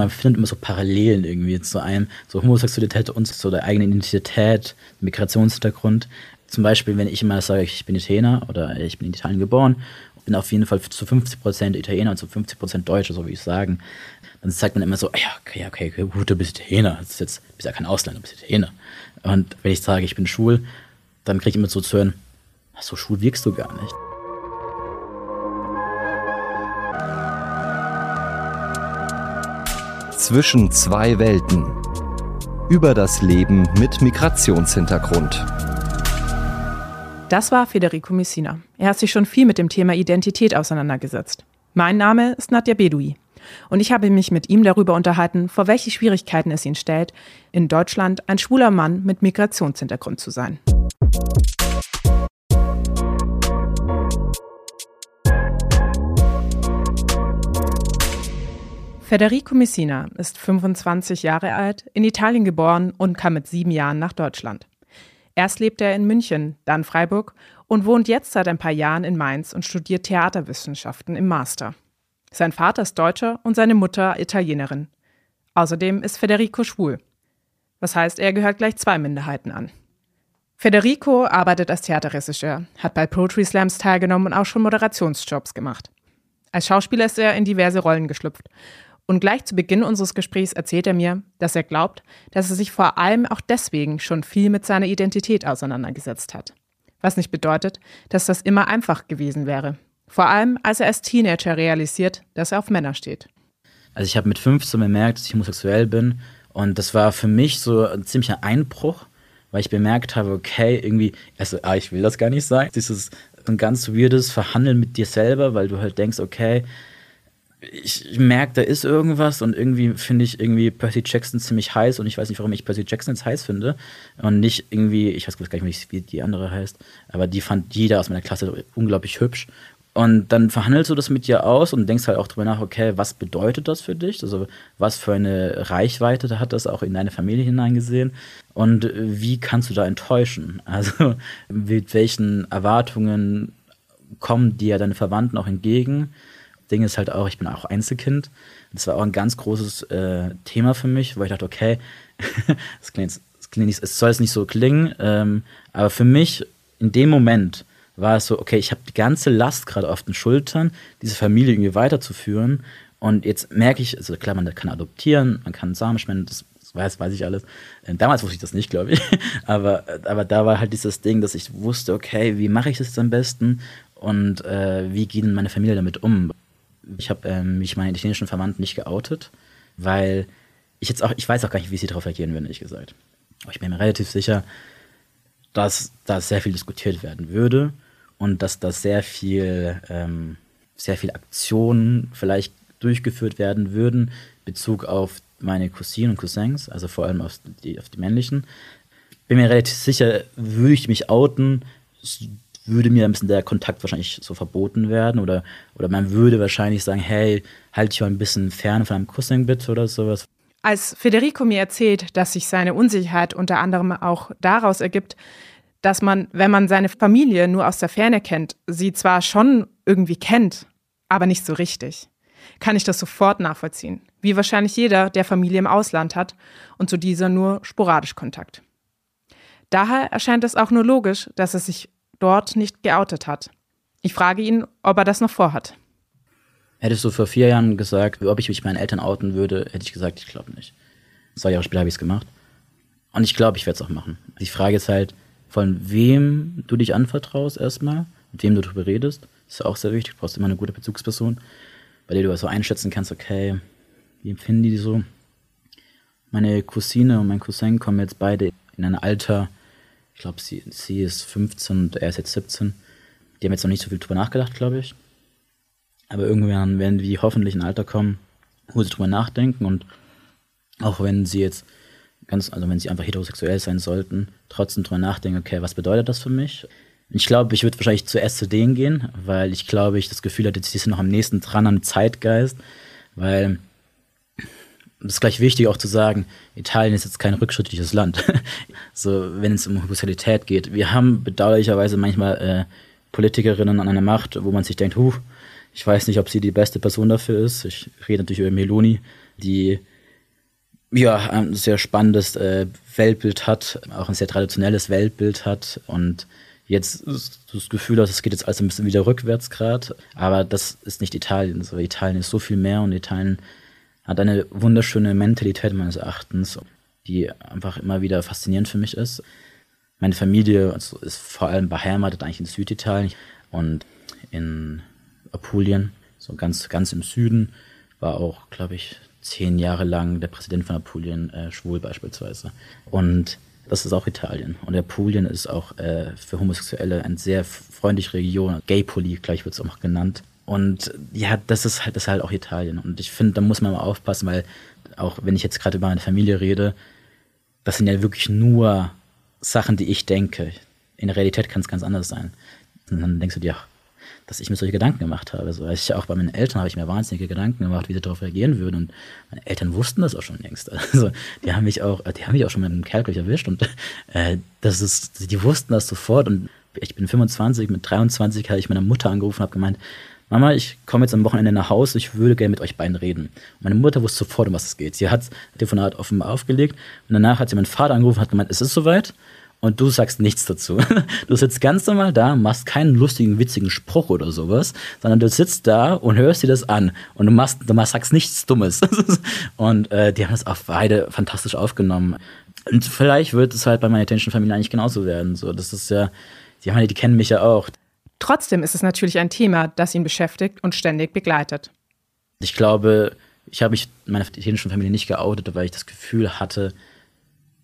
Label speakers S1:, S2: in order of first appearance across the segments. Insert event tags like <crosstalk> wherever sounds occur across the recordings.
S1: Man findet immer so Parallelen irgendwie zu einem, so Homosexualität und so der eigenen Identität, Migrationshintergrund. Zum Beispiel, wenn ich immer sage, ich bin Italiener oder ich bin in Italien geboren, bin auf jeden Fall zu 50% Italiener und zu 50% Deutsche, so wie ich sagen, dann sagt man immer so, ja, okay, okay, gut, du bist Italiener, das ist jetzt, bist ja kein Ausländer, du bist Italiener. Und wenn ich sage, ich bin schwul, dann kriege ich immer so zu hören, so schwul wirkst du gar nicht.
S2: Zwischen zwei Welten. Über das Leben mit Migrationshintergrund.
S3: Das war Federico Messina. Er hat sich schon viel mit dem Thema Identität auseinandergesetzt. Mein Name ist Nadja Bedui. Und ich habe mich mit ihm darüber unterhalten, vor welche Schwierigkeiten es ihn stellt, in Deutschland ein schwuler Mann mit Migrationshintergrund zu sein. Federico Messina ist 25 Jahre alt, in Italien geboren und kam mit sieben Jahren nach Deutschland. Erst lebt er in München, dann Freiburg und wohnt jetzt seit ein paar Jahren in Mainz und studiert Theaterwissenschaften im Master. Sein Vater ist Deutscher und seine Mutter Italienerin. Außerdem ist Federico schwul. Was heißt, er gehört gleich zwei Minderheiten an. Federico arbeitet als Theaterregisseur, hat bei Poetry Slams teilgenommen und auch schon Moderationsjobs gemacht. Als Schauspieler ist er in diverse Rollen geschlüpft und gleich zu Beginn unseres Gesprächs erzählt er mir, dass er glaubt, dass er sich vor allem auch deswegen schon viel mit seiner Identität auseinandergesetzt hat. Was nicht bedeutet, dass das immer einfach gewesen wäre. Vor allem, als er als Teenager realisiert, dass er auf Männer steht.
S1: Also ich habe mit 15 bemerkt, dass ich homosexuell bin und das war für mich so ein ziemlicher Einbruch, weil ich bemerkt habe, okay, irgendwie, also ah, ich will das gar nicht sein. Dieses ein ganz weirdes Verhandeln mit dir selber, weil du halt denkst, okay, ich merke, da ist irgendwas und irgendwie finde ich irgendwie Percy Jackson ziemlich heiß und ich weiß nicht, warum ich Percy Jackson jetzt heiß finde und nicht irgendwie, ich weiß gar nicht, wie die andere heißt, aber die fand jeder aus meiner Klasse unglaublich hübsch. Und dann verhandelst du das mit dir aus und denkst halt auch drüber nach, okay, was bedeutet das für dich? Also was für eine Reichweite hat das auch in deine Familie hineingesehen? Und wie kannst du da enttäuschen? Also mit welchen Erwartungen kommen dir deine Verwandten auch entgegen? Ding ist halt auch, ich bin auch Einzelkind. Das war auch ein ganz großes äh, Thema für mich, wo ich dachte, okay, <laughs> das klingt, das klingt nicht, es soll es nicht so klingen, ähm, aber für mich in dem Moment war es so, okay, ich habe die ganze Last gerade auf den Schultern, diese Familie irgendwie weiterzuführen. Und jetzt merke ich, also klar, man kann adoptieren, man kann Samen spenden, das weiß, weiß ich alles. Äh, damals wusste ich das nicht, glaube ich. <laughs> Aber, aber da war halt dieses Ding, dass ich wusste, okay, wie mache ich das am besten und äh, wie gehen meine Familie damit um? Ich habe ähm, mich meinen italienischen Verwandten nicht geoutet, weil ich jetzt auch, ich weiß auch gar nicht, wie sie darauf reagieren würden, ehrlich gesagt. Aber ich bin mir relativ sicher, dass da sehr viel diskutiert werden würde und dass da sehr viel, ähm, sehr viel Aktionen vielleicht durchgeführt werden würden, Bezug auf meine Cousinen und Cousins, also vor allem auf die, auf die männlichen. Bin mir relativ sicher, würde ich mich outen, würde mir ein bisschen der Kontakt wahrscheinlich so verboten werden oder, oder man würde wahrscheinlich sagen, hey, halt dich mal ein bisschen fern von einem Cousin bitte oder sowas.
S3: Als Federico mir erzählt, dass sich seine Unsicherheit unter anderem auch daraus ergibt, dass man, wenn man seine Familie nur aus der Ferne kennt, sie zwar schon irgendwie kennt, aber nicht so richtig, kann ich das sofort nachvollziehen. Wie wahrscheinlich jeder, der Familie im Ausland hat und zu dieser nur sporadisch Kontakt. Daher erscheint es auch nur logisch, dass er sich dort nicht geoutet hat. Ich frage ihn, ob er das noch vorhat.
S1: Hättest du vor vier Jahren gesagt, ob ich mich meinen Eltern outen würde, hätte ich gesagt, ich glaube nicht. Zwei Jahre später habe ich es gemacht. Und ich glaube, ich werde es auch machen. Die Frage ist halt, von wem du dich anvertraust erstmal, mit wem du darüber redest. Ist auch sehr wichtig. Du brauchst immer eine gute Bezugsperson, bei der du also einschätzen kannst, okay, wie empfinden die so? Meine Cousine und mein Cousin kommen jetzt beide in ein Alter, glaube, sie, sie ist 15 und er ist jetzt 17. Die haben jetzt noch nicht so viel drüber nachgedacht, glaube ich. Aber irgendwann werden die hoffentlich in ein Alter kommen, wo sie drüber nachdenken und auch wenn sie jetzt ganz, also wenn sie einfach heterosexuell sein sollten, trotzdem drüber nachdenken, okay, was bedeutet das für mich? Ich glaube, ich würde wahrscheinlich zuerst zu denen gehen, weil ich glaube, ich das Gefühl hatte, sie sind noch am nächsten dran am Zeitgeist, weil das ist gleich wichtig auch zu sagen, Italien ist jetzt kein rückschrittliches Land. <laughs> so, wenn es um Homosexualität geht. Wir haben bedauerlicherweise manchmal äh, Politikerinnen an einer Macht, wo man sich denkt, huh, ich weiß nicht, ob sie die beste Person dafür ist. Ich rede natürlich über Meloni, die ja, ein sehr spannendes äh, Weltbild hat, auch ein sehr traditionelles Weltbild hat und jetzt das Gefühl hast, es geht jetzt alles ein bisschen wieder rückwärts gerade. Aber das ist nicht Italien. Also Italien ist so viel mehr und Italien hat eine wunderschöne Mentalität meines Erachtens, die einfach immer wieder faszinierend für mich ist. Meine Familie also ist vor allem beheimatet eigentlich in Süditalien und in Apulien, so ganz, ganz im Süden, war auch, glaube ich, zehn Jahre lang der Präsident von Apulien äh, schwul beispielsweise. Und das ist auch Italien. Und Apulien ist auch äh, für Homosexuelle eine sehr freundliche Region. Gay-Poli, gleich wird es auch genannt. Und ja, das ist halt, das ist halt auch Italien. Und ich finde, da muss man mal aufpassen, weil auch wenn ich jetzt gerade über meine Familie rede, das sind ja wirklich nur Sachen, die ich denke. In der Realität kann es ganz anders sein. Und dann denkst du dir, ach, dass ich mir solche Gedanken gemacht habe. Also ich auch bei meinen Eltern habe ich mir wahnsinnige Gedanken gemacht, wie sie darauf reagieren würden. Und meine Eltern wussten das auch schon längst. <laughs> Also die haben mich auch, die haben mich auch schon mit einem Kerl erwischt und äh, das ist, die wussten das sofort. Und ich bin 25, mit 23 habe ich meiner Mutter angerufen und habe gemeint, Mama, ich komme jetzt am Wochenende nach Hause, ich würde gerne mit euch beiden reden. Und meine Mutter wusste sofort, um was es geht. Sie hat das Telefonat offenbar aufgelegt und danach hat sie meinen Vater angerufen und hat gemeint, es ist soweit und du sagst nichts dazu. <laughs> Du sitzt ganz normal da, machst keinen lustigen, witzigen Spruch oder sowas, sondern du sitzt da und hörst dir das an und du machst, du sagst nichts Dummes. <laughs> Und äh, die haben das auch beide fantastisch aufgenommen. Und vielleicht wird es halt bei meiner italienischen Familie eigentlich genauso werden. So, das ist ja, die, haben, die kennen mich ja auch.
S3: Trotzdem ist es natürlich ein Thema, das ihn beschäftigt und ständig begleitet.
S1: Ich glaube, ich habe mich meiner italienischen Familie nicht geoutet, weil ich das Gefühl hatte,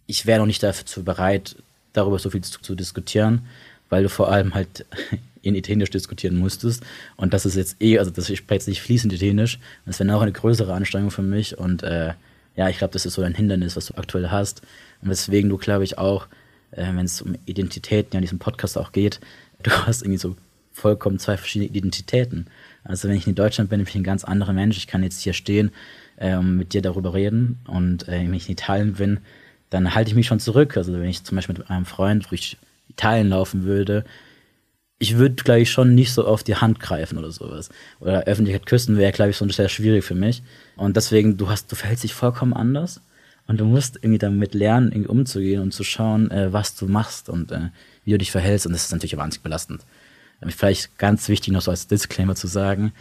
S1: ich wäre noch nicht dazu bereit, darüber so viel zu, zu diskutieren, weil du vor allem halt <laughs> in Italienisch diskutieren musstest. Und das ist jetzt eh, also das, ich spreche jetzt nicht fließend Italienisch. Das wäre auch eine größere Anstrengung für mich. Und äh, ja, ich glaube, das ist so ein Hindernis, was du aktuell hast. Und weswegen du, glaube ich, auch, äh, wenn es um Identitäten ja in diesem Podcast auch geht, <laughs> du hast irgendwie so vollkommen zwei verschiedene Identitäten. Also wenn ich in Deutschland bin, bin ich ein ganz anderer Mensch. Ich kann jetzt hier stehen äh, und mit dir darüber reden. Und äh, wenn ich in Italien bin, dann halte ich mich schon zurück. Also wenn ich zum Beispiel mit einem Freund durch Italien laufen würde, ich würde, glaube ich, schon nicht so auf die Hand greifen oder sowas. Oder Öffentlichkeit küssen wäre, glaube ich, so sehr schwierig für mich. Und deswegen, du hast, du verhältst dich vollkommen anders. Und du musst irgendwie damit lernen, irgendwie umzugehen und zu schauen, äh, was du machst und äh, wie du dich verhältst. Und das ist natürlich wahnsinnig belastend. Vielleicht ganz wichtig noch so als Disclaimer zu sagen,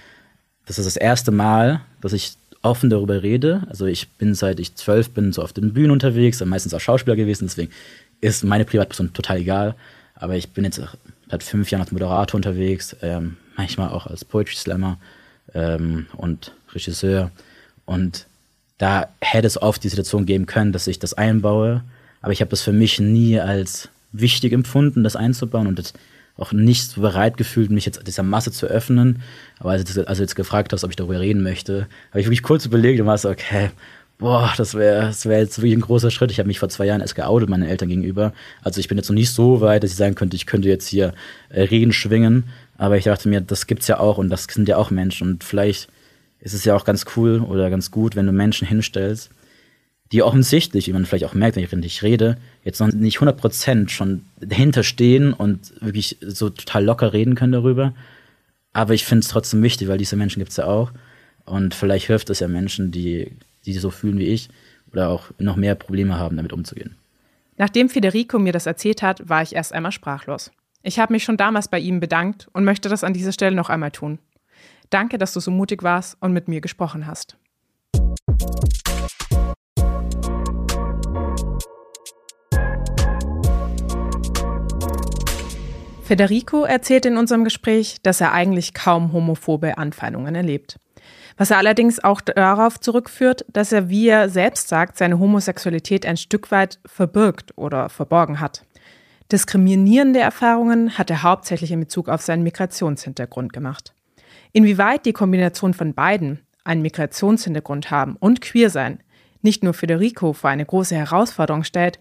S1: das ist das erste Mal, dass ich offen darüber rede. Also ich bin seit ich zwölf bin so auf den Bühnen unterwegs, meistens auch Schauspieler gewesen, deswegen ist meine Privatperson total egal. Aber ich bin jetzt seit fünf Jahren als Moderator unterwegs, ähm, manchmal auch als Poetry Slammer ähm, und Regisseur. Und da hätte es oft die Situation geben können, dass ich das einbaue. Aber ich habe das für mich nie als wichtig empfunden, das einzubauen. Und das auch nicht so bereit gefühlt, mich jetzt dieser Masse zu öffnen. Aber als du also jetzt gefragt hast, ob ich darüber reden möchte, habe ich wirklich kurz überlegt und war so, okay, boah, das wäre das wär jetzt wirklich ein großer Schritt. Ich habe mich vor zwei Jahren erst geoutet meinen Eltern gegenüber. Also ich bin jetzt noch nicht so weit, dass ich sagen könnte, ich könnte jetzt hier äh, Reden schwingen. Aber ich dachte mir, das gibt's ja auch und das sind ja auch Menschen. Und vielleicht ist es ja auch ganz cool oder ganz gut, wenn du Menschen hinstellst, die offensichtlich, wie man vielleicht auch merkt, wenn ich rede, jetzt noch nicht 100% schon dahinter stehen und wirklich so total locker reden können darüber. Aber ich finde es trotzdem wichtig, weil diese Menschen gibt es ja auch. Und vielleicht hilft es ja Menschen, die, die so fühlen wie ich oder auch noch mehr Probleme haben, damit umzugehen.
S3: Nachdem Federico mir das erzählt hat, war ich erst einmal sprachlos. Ich habe mich schon damals bei ihm bedankt und möchte das an dieser Stelle noch einmal tun. Danke, dass du so mutig warst und mit mir gesprochen hast. Federico erzählt in unserem Gespräch, dass er eigentlich kaum homophobe Anfeindungen erlebt. Was er allerdings auch darauf zurückführt, dass er, wie er selbst sagt, seine Homosexualität ein Stück weit verbirgt oder verborgen hat. Diskriminierende Erfahrungen hat er hauptsächlich in Bezug auf seinen Migrationshintergrund gemacht. Inwieweit die Kombination von beiden, einen Migrationshintergrund haben und queer sein, nicht nur Federico vor eine große Herausforderung stellt,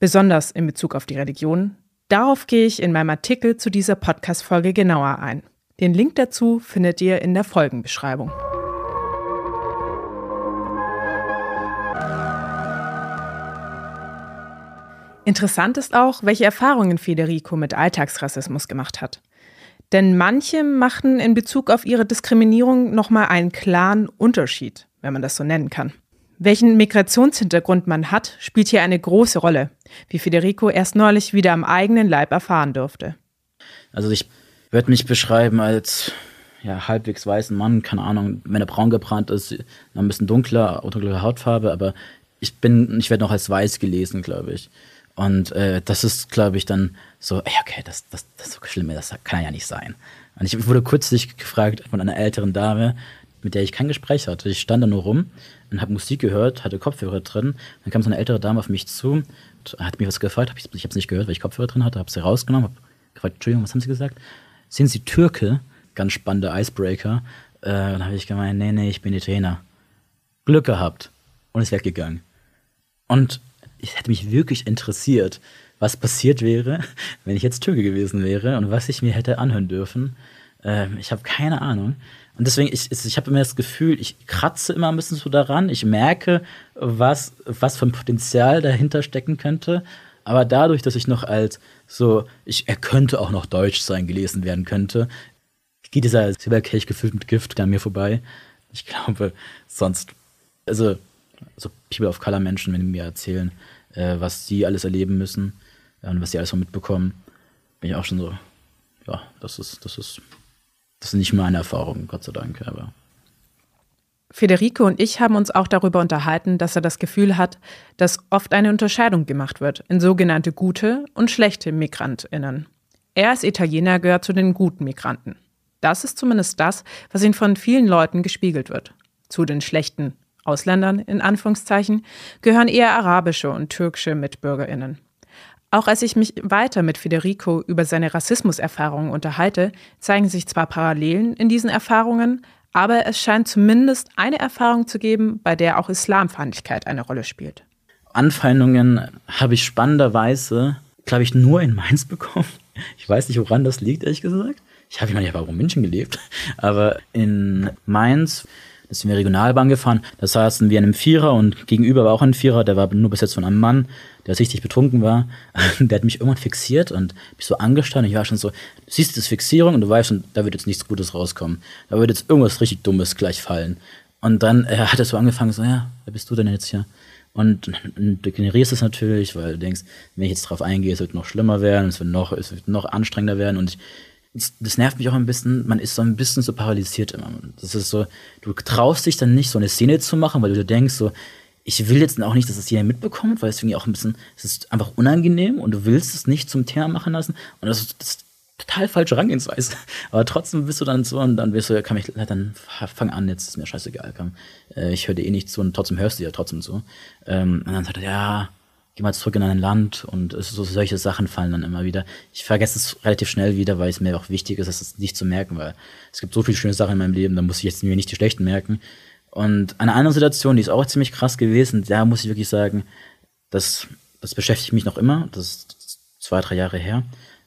S3: besonders in Bezug auf die Religion, Darauf gehe ich in meinem Artikel zu dieser Podcast-Folge genauer ein. Den Link dazu findet ihr in der Folgenbeschreibung. Interessant ist auch, welche Erfahrungen Federico mit Alltagsrassismus gemacht hat. Denn manche machen in Bezug auf ihre Diskriminierung nochmal einen klaren Unterschied, wenn man das so nennen kann. Welchen Migrationshintergrund man hat, spielt hier eine große Rolle, wie Federico erst neulich wieder am eigenen Leib erfahren durfte.
S1: Also ich würde mich beschreiben als ja, halbwegs weißen Mann, keine Ahnung, wenn er braun gebrannt ist, noch ein bisschen dunkler, dunkle Hautfarbe, aber ich bin, ich werde noch als weiß gelesen, glaube ich. Und äh, das ist, glaube ich, dann so, ey, okay, das, das, das ist so schlimm, das kann ja nicht sein. Und ich wurde kürzlich gefragt von einer älteren Dame, mit der ich kein Gespräch hatte. Ich stand da nur rum und habe Musik gehört, hatte Kopfhörer drin. Dann kam so eine ältere Dame auf mich zu, hat mir was gefragt, hab ich, ich habe es nicht gehört, weil ich Kopfhörer drin hatte, habe sie rausgenommen, habe gefragt, Entschuldigung, was haben Sie gesagt? Sind Sie Türke? Ganz spannende Icebreaker. Äh, dann habe ich gemeint, nee, nee, ich bin Italiener. Glück gehabt und ist weggegangen. Und es hätte mich wirklich interessiert, was passiert wäre, <laughs> wenn ich jetzt Türke gewesen wäre und was ich mir hätte anhören dürfen. Ähm, ich habe keine Ahnung. Und deswegen, ich, ich habe immer das Gefühl, ich kratze immer ein bisschen so daran. Ich merke, was, was für ein Potenzial dahinter stecken könnte. Aber dadurch, dass ich noch als so, ich, er könnte auch noch Deutsch sein, gelesen werden könnte, geht dieser Silberkelch gefüllt mit Gift an mir vorbei. Ich glaube, sonst, also, so People of Color Menschen, wenn die mir erzählen, äh, was sie alles erleben müssen äh, und was sie alles so mitbekommen, bin ich auch schon so, ja, das ist, das ist das ist nicht meine Erfahrung, Gott sei Dank, aber.
S3: Federico und ich haben uns auch darüber unterhalten, dass er das Gefühl hat, dass oft eine Unterscheidung gemacht wird in sogenannte gute und schlechte Migrantinnen. Er als Italiener gehört zu den guten Migranten. Das ist zumindest das, was ihn von vielen Leuten gespiegelt wird. Zu den schlechten Ausländern in Anführungszeichen gehören eher arabische und türkische Mitbürgerinnen. Auch als ich mich weiter mit Federico über seine Rassismuserfahrungen unterhalte, zeigen sich zwar Parallelen in diesen Erfahrungen, aber es scheint zumindest eine Erfahrung zu geben, bei der auch Islamfeindlichkeit eine Rolle spielt.
S1: Anfeindungen habe ich spannenderweise, glaube ich, nur in Mainz <laughs> bekommen. Ich weiß nicht, woran das liegt, ehrlich gesagt. Ich habe immer ja warum München gelebt, aber in Mainz da sind wir Regionalbahn gefahren. Da saßen wir in einem Vierer und gegenüber war auch ein Vierer, der war nur besetzt von einem Mann, der richtig betrunken war. <laughs> Der hat mich irgendwann fixiert und mich so angestarrt. Und ich war schon so, du siehst das Fixierung und du weißt schon, da wird jetzt nichts Gutes rauskommen. Da wird jetzt irgendwas richtig Dummes gleich fallen. Und dann äh, hat er so angefangen, so, ja, wer bist du denn jetzt hier? Und, und du generierst es natürlich, weil du denkst, wenn ich jetzt drauf eingehe, es wird noch schlimmer werden, es wird noch, es wird noch anstrengender werden. Und ich, das nervt mich auch ein bisschen, man ist so ein bisschen so paralysiert immer. Das ist so, du traust dich dann nicht, so eine Szene zu machen, weil du denkst so, ich will jetzt auch nicht, dass es jeder mitbekommt, weil es irgendwie auch ein bisschen, es ist einfach unangenehm und du willst es nicht zum Thema machen lassen. Und das ist, das ist total falsche Herangehensweise. <laughs> Aber trotzdem bist du dann so und dann wirst du, kann ich, dann fang an, jetzt ist mir scheißegal, komm. Äh, ich höre dir eh nicht zu und trotzdem hörst du ja trotzdem zu. Ähm, und dann sagt er, ja, geh mal zurück in dein Land und so solche Sachen fallen dann immer wieder. Ich vergesse es relativ schnell wieder, weil es mir auch wichtig ist, es nicht zu merken, weil es gibt so viele schöne Sachen in meinem Leben, da muss ich jetzt mir nicht die schlechten merken. Und eine andere Situation, die ist auch ziemlich krass gewesen, da muss ich wirklich sagen, das, das beschäftigt mich noch immer, das ist zwei, drei Jahre her.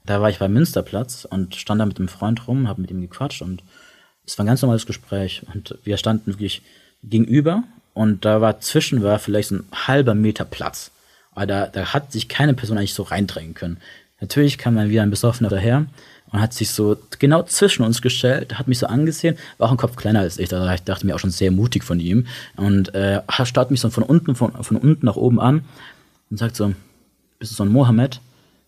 S1: Da war ich beim Münsterplatz und stand da mit einem Freund rum, habe mit ihm gequatscht und es war ein ganz normales Gespräch und wir standen wirklich gegenüber und da war zwischen war vielleicht so ein halber Meter Platz. Aber da, da hat sich keine Person eigentlich so reindrängen können. Natürlich kam dann wieder ein Besoffener daher und hat sich so genau zwischen uns gestellt, hat mich so angesehen, war auch ein Kopf kleiner als ich, da ich dachte mir auch schon sehr mutig von ihm und äh, starrt mich so von unten, von, von unten nach oben an und sagt so, bist du so ein Mohammed?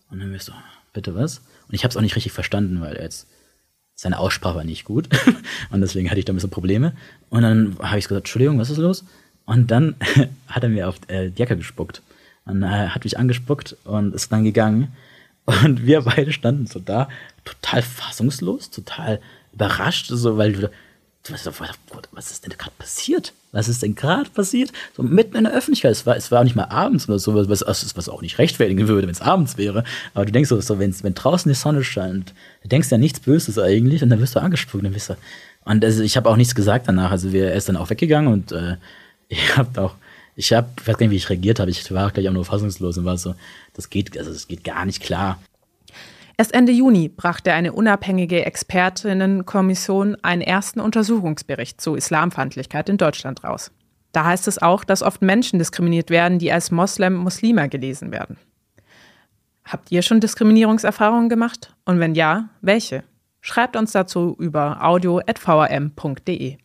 S1: Und dann bin ich so, bitte was? Und ich habe es auch nicht richtig verstanden, weil jetzt seine Aussprache war nicht gut <laughs> und deswegen hatte ich da ein bisschen Probleme. Und dann habe ich gesagt, Entschuldigung, was ist los? Und dann <laughs> hat er mir auf äh, die Jacke gespuckt. Er äh, hat mich angespuckt und ist dann gegangen. Und wir beide standen so da, total fassungslos, total überrascht, so, weil du, was, ist denn gerade passiert? Was ist denn gerade passiert? So mitten in der Öffentlichkeit. Es war, es war auch nicht mal abends oder so, was, was auch nicht rechtfertigen würde, wenn es abends wäre. Aber du denkst so, so wenn, draußen die Sonne scheint, du denkst ja nichts Böses eigentlich und dann wirst du angespuckt. Dann wirst du, und also ich habe auch nichts gesagt danach. Also wir, er ist dann auch weggegangen und äh, <laughs> ich habe auch ich habe, weiß gar nicht, wie ich reagiert habe. Ich war gleich auch nur fassungslos und war so, das geht, also das geht gar nicht klar.
S3: Erst Ende Juni brachte eine unabhängige Expertinnenkommission einen ersten Untersuchungsbericht zu Islamfeindlichkeit in Deutschland raus. Da heißt es auch, dass oft Menschen diskriminiert werden, die als Moslem Muslima gelesen werden. Habt ihr schon Diskriminierungserfahrungen gemacht? Und wenn ja, welche? Schreibt uns dazu über audio.vrm.de.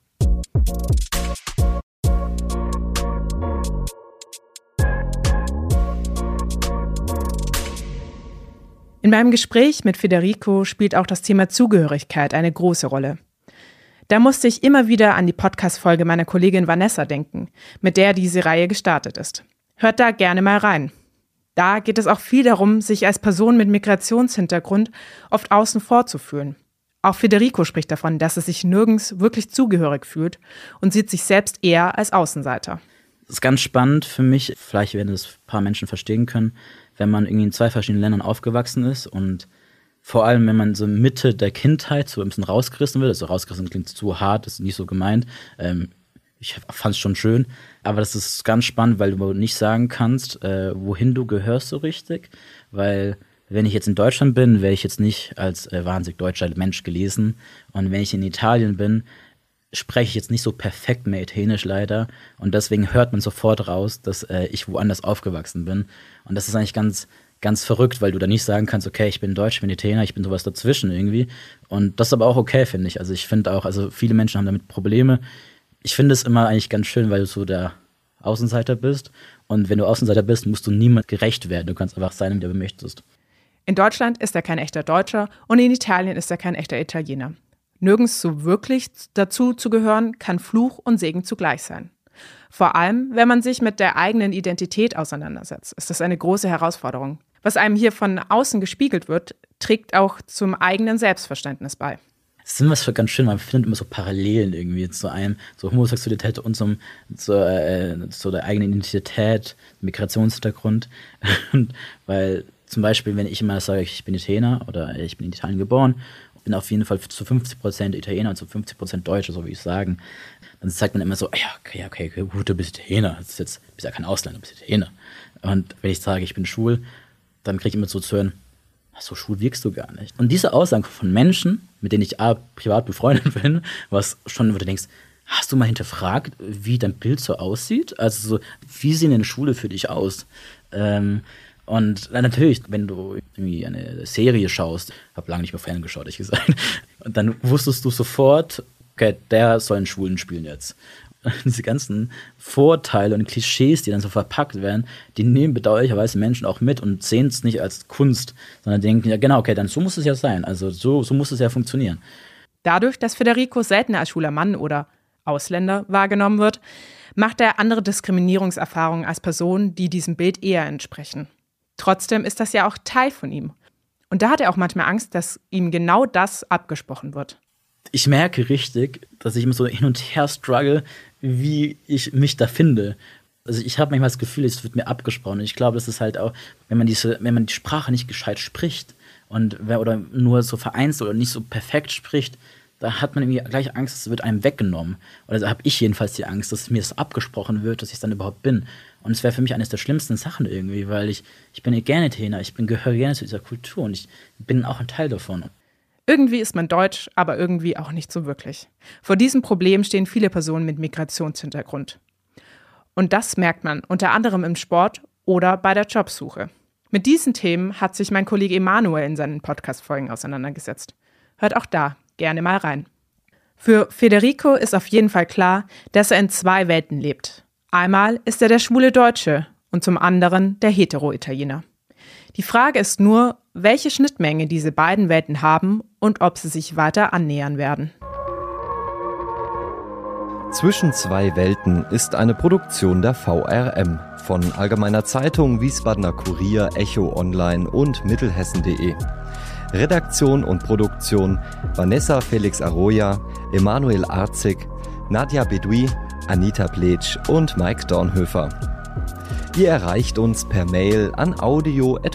S3: In meinem Gespräch mit Federico spielt auch das Thema Zugehörigkeit eine große Rolle. Da musste ich immer wieder an die Podcast-Folge meiner Kollegin Vanessa denken, mit der diese Reihe gestartet ist. Hört da gerne mal rein. Da geht es auch viel darum, sich als Person mit Migrationshintergrund oft außen vor zu fühlen. Auch Federico spricht davon, dass er sich nirgends wirklich zugehörig fühlt und sieht sich selbst eher als Außenseiter.
S1: Das ist ganz spannend für mich, vielleicht werden das ein paar Menschen verstehen können, wenn man irgendwie in zwei verschiedenen Ländern aufgewachsen ist und vor allem, wenn man so Mitte der Kindheit so ein bisschen rausgerissen wird, also rausgerissen klingt zu hart, ist nicht so gemeint. Ähm, ich fand es schon schön, aber das ist ganz spannend, weil du nicht sagen kannst, äh, wohin du gehörst so richtig, weil wenn ich jetzt in Deutschland bin, werde ich jetzt nicht als äh, wahnsinnig deutscher Mensch gelesen und wenn ich in Italien bin, spreche ich jetzt nicht so perfekt mehr Italienisch leider und deswegen hört man sofort raus, dass äh, ich woanders aufgewachsen bin und das ist eigentlich ganz ganz verrückt, weil du da nicht sagen kannst, okay, ich bin Deutsch, ich bin Italiener, ich bin sowas dazwischen irgendwie. Und das ist aber auch okay, finde ich. Also ich finde auch, also viele Menschen haben damit Probleme. Ich finde es immer eigentlich ganz schön, weil du so der Außenseiter bist. Und wenn du Außenseiter bist, musst du niemand gerecht werden. Du kannst einfach sein, wie du möchtest.
S3: In Deutschland ist er kein echter Deutscher und in Italien ist er kein echter Italiener. Nirgends so wirklich dazu zu gehören, kann Fluch und Segen zugleich sein. Vor allem, wenn man sich mit der eigenen Identität auseinandersetzt, ist das eine große Herausforderung. Was einem hier von außen gespiegelt wird, trägt auch zum eigenen Selbstverständnis bei.
S1: Das ist immer so ganz schön, man findet immer so Parallelen irgendwie zu einem, so Homosexualität und zum, zu, äh, zu der eigenen Identität, Migrationshintergrund. <laughs> Weil zum Beispiel, wenn ich immer sage, ich bin Italiener oder ich bin in Italien geboren, bin auf jeden Fall zu 50% Italiener und zu 50% Deutsche, so wie ich sagen. Dann sagt man immer so, ja, okay, okay, gut, du bist Italiener. Jetzt, bist ja kein Ausländer, du bist Italiener. Und wenn ich sage, ich bin schwul, dann kriege ich immer so zu hören, so schwul wirkst du gar nicht. Und diese Aussagen von Menschen, mit denen ich A, privat befreundet <laughs> bin, was schon, wo du denkst, hast du mal hinterfragt, wie dein Bild so aussieht? Also so, wie sehen denn Schule für dich aus? Ähm, und natürlich, wenn du irgendwie eine Serie schaust, habe lange nicht mehr Fernsehen geschaut, ich gesagt, und dann wusstest du sofort, okay, der soll einen Schwulen spielen jetzt. <laughs> diese ganzen Vorteile und Klischees, die dann so verpackt werden, die nehmen bedauerlicherweise Menschen auch mit und sehen es nicht als Kunst, sondern denken, ja genau, okay, dann so muss es ja sein. Also so, so muss es ja funktionieren.
S3: Dadurch, dass Federico seltener als schwuler Mann oder Ausländer wahrgenommen wird, macht er andere Diskriminierungserfahrungen als Personen, die diesem Bild eher entsprechen. Trotzdem ist das ja auch Teil von ihm. Und da hat er auch manchmal Angst, dass ihm genau das abgesprochen wird
S1: ich merke richtig, dass ich immer so hin und her struggle, wie ich mich da finde. Also ich habe manchmal das Gefühl, es wird mir abgesprochen. Und ich glaube, das ist halt auch, wenn man diese, wenn man die Sprache nicht gescheit spricht und oder nur so vereinzelt oder nicht so perfekt spricht, da hat man irgendwie gleich Angst, es wird einem weggenommen. Oder da habe ich jedenfalls die Angst, dass mir das abgesprochen wird, dass ich dann überhaupt bin. Und es wäre für mich eines der schlimmsten Sachen irgendwie, weil ich, ich bin gerne Trainer, ich bin, gehöre gerne zu dieser Kultur und ich bin auch ein Teil davon.
S3: Irgendwie ist man deutsch, aber irgendwie auch nicht so wirklich. Vor diesem Problem stehen viele Personen mit Migrationshintergrund. Und das merkt man unter anderem im Sport oder bei der Jobsuche. Mit diesen Themen hat sich mein Kollege Emanuel in seinen Podcast-Folgen auseinandergesetzt. Hört auch da gerne mal rein. Für Federico ist auf jeden Fall klar, dass er in zwei Welten lebt. Einmal ist er der schwule Deutsche und zum anderen der hetero-Italiener. Die Frage ist nur, welche Schnittmenge diese beiden Welten haben und ob sie sich weiter annähern werden.
S2: Zwischen zwei Welten ist eine Produktion der VRM von Allgemeiner Zeitung, Wiesbadener Kurier, Echo Online und Mittelhessen.de. Redaktion und Produktion Vanessa Felix Arroya, Emanuel Arzig, Nadja Bedui, Anita Pletsch und Mike Dornhöfer. Ihr erreicht uns per Mail an audio.vrm.de.